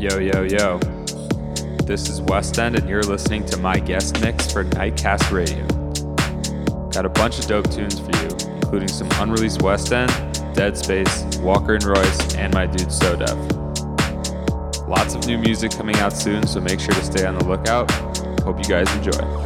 Yo, yo, yo. This is West End, and you're listening to my guest mix for Nightcast Radio. Got a bunch of dope tunes for you, including some unreleased West End, Dead Space, Walker and Royce, and my dude SoDef. Lots of new music coming out soon, so make sure to stay on the lookout. Hope you guys enjoy.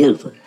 Beautiful.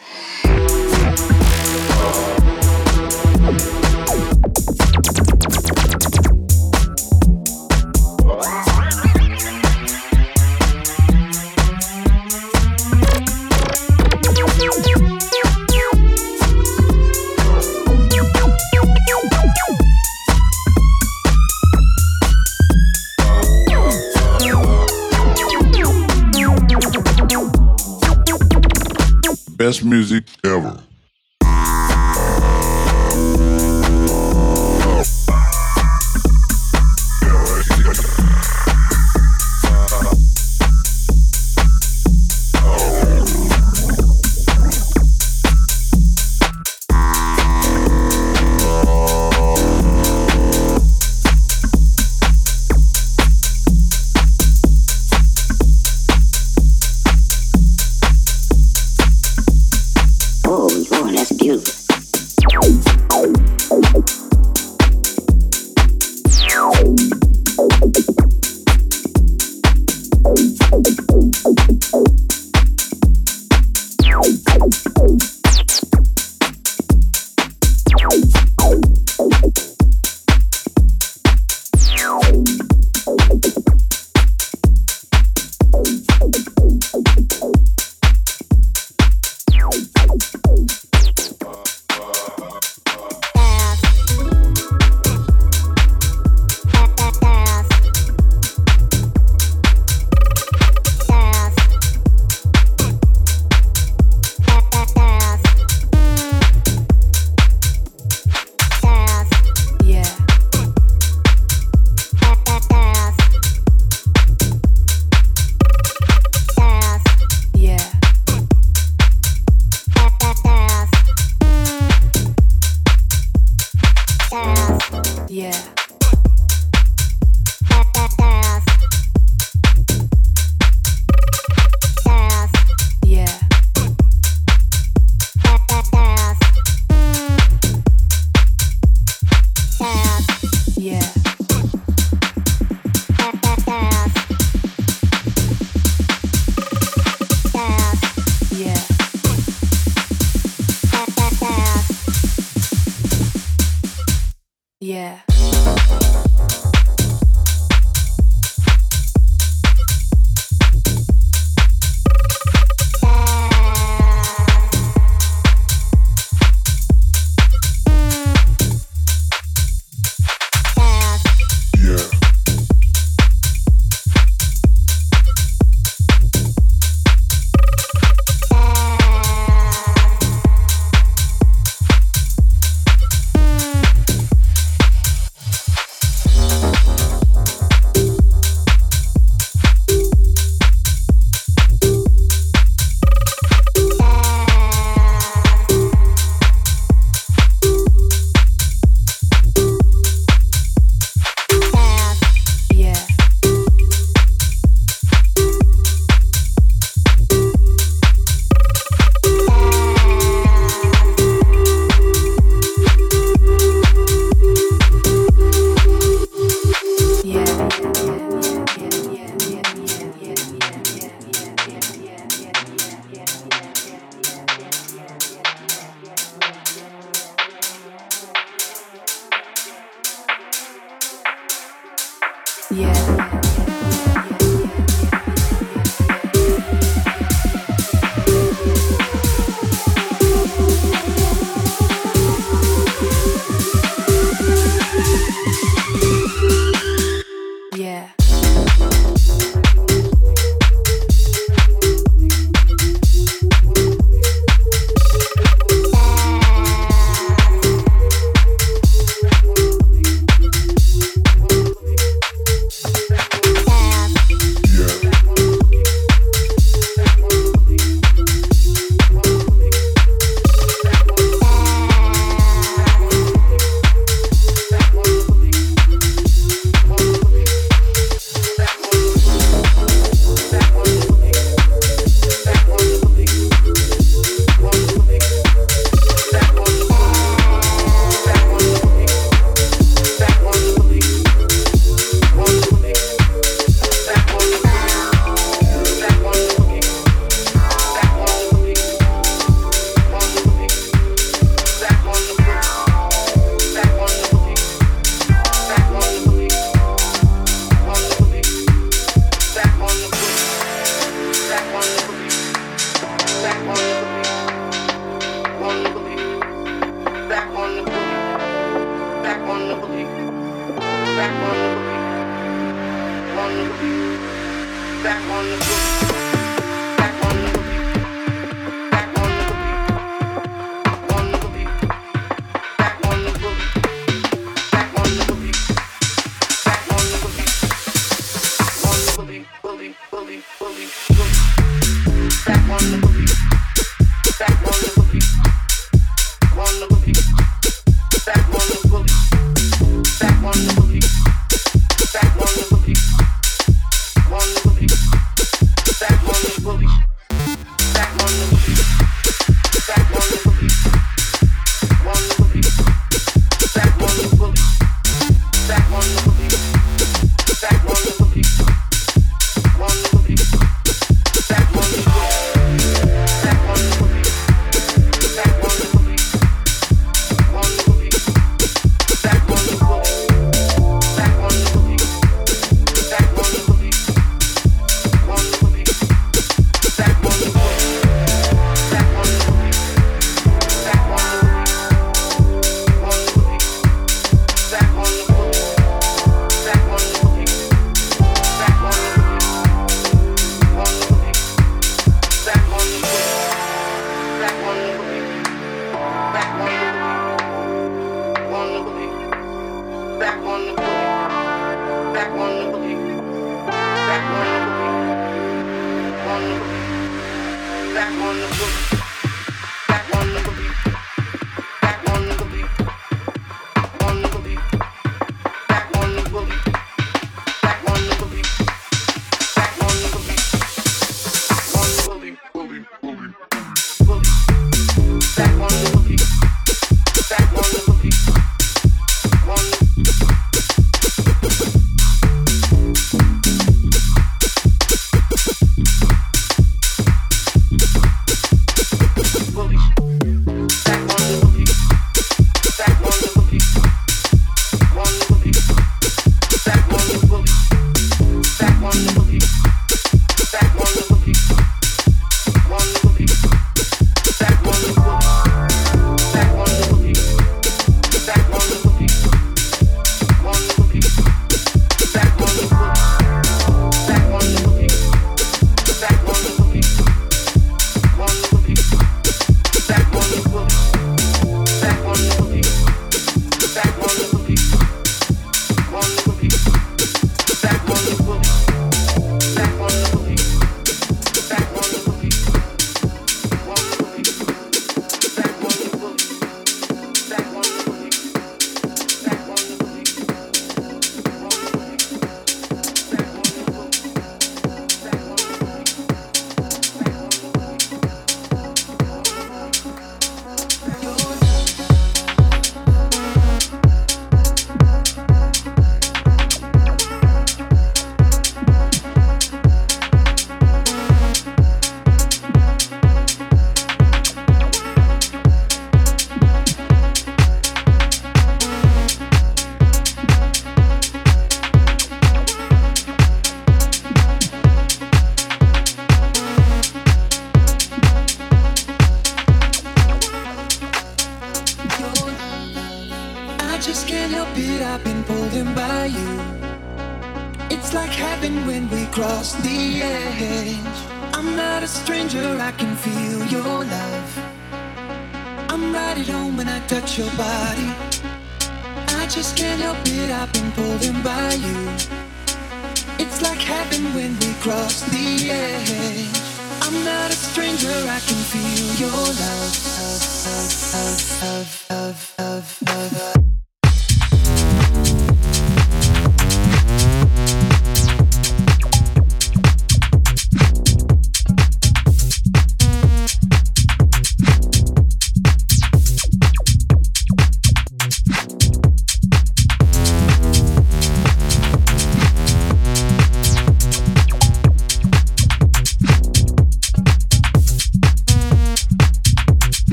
Yeah.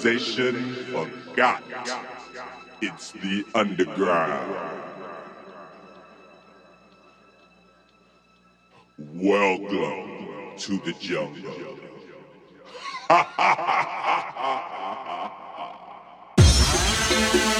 civilization forgot. It's the underground. Welcome to the jungle. Ha ha ha ha ha ha!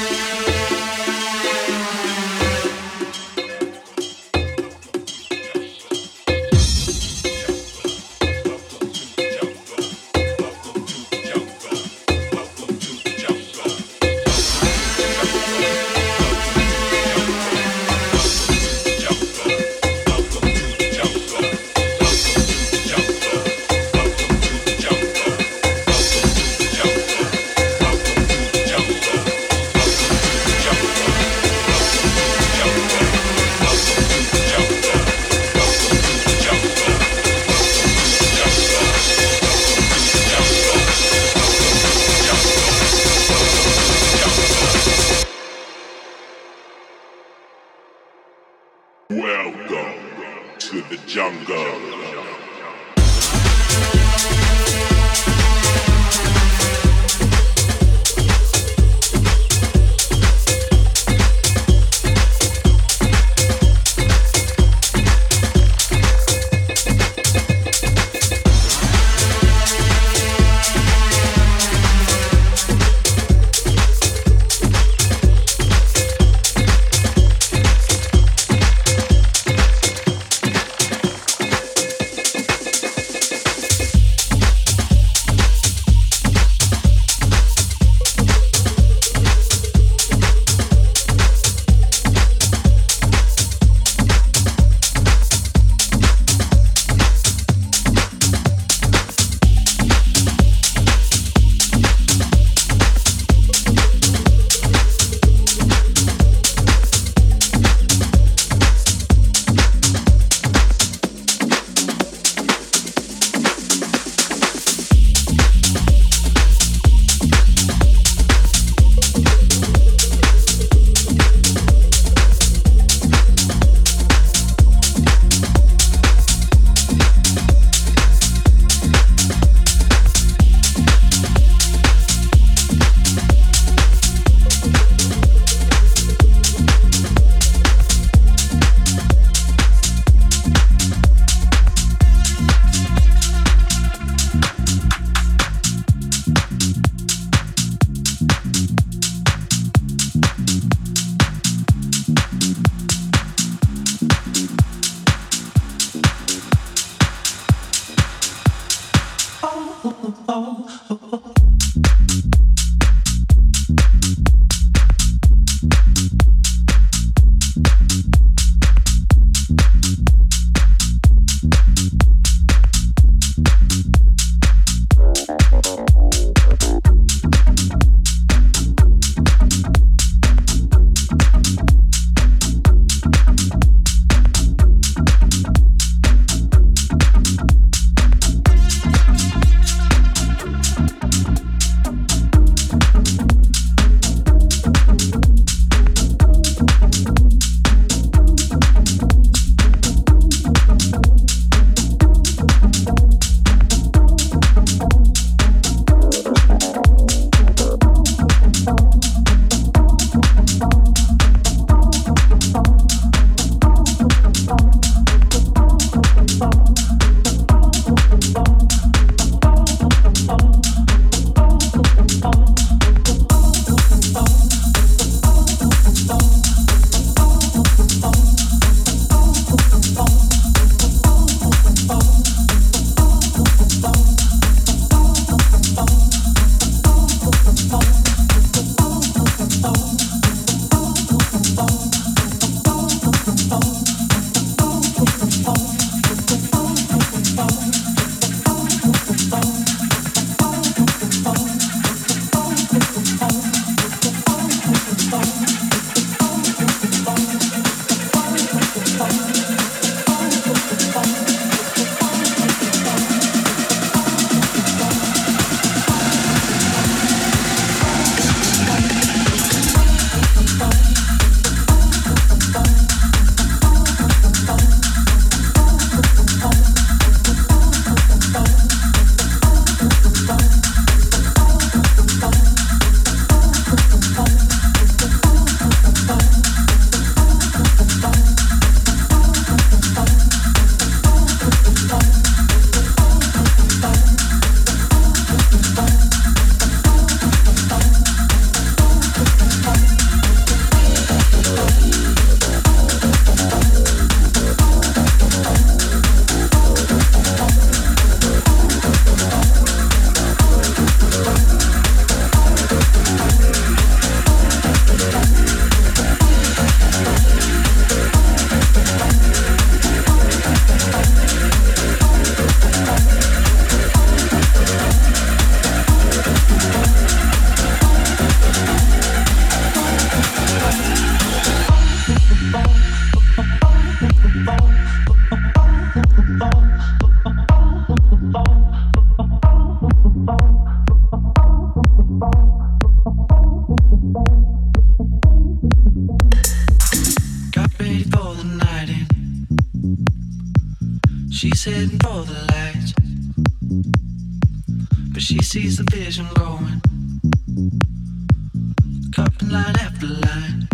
Copping line after line.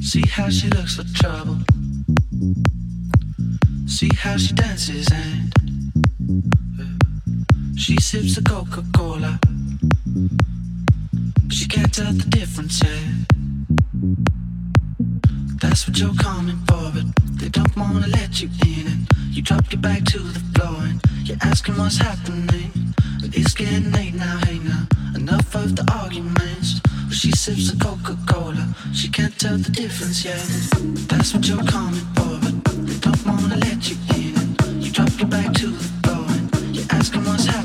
See how she looks for trouble. See how she dances and she sips a Coca Cola. She can't tell the difference Yeah, That's what you're coming for, but they don't wanna let you in. And you drop your back to the floor and you're asking what's happening. It's getting late now, hang up. Enough of the arguments. She sips a Coca Cola. She can't tell the difference yet. That's what you're coming for, but they don't wanna let you in. You drop your back to the floor and you ask him what's happening.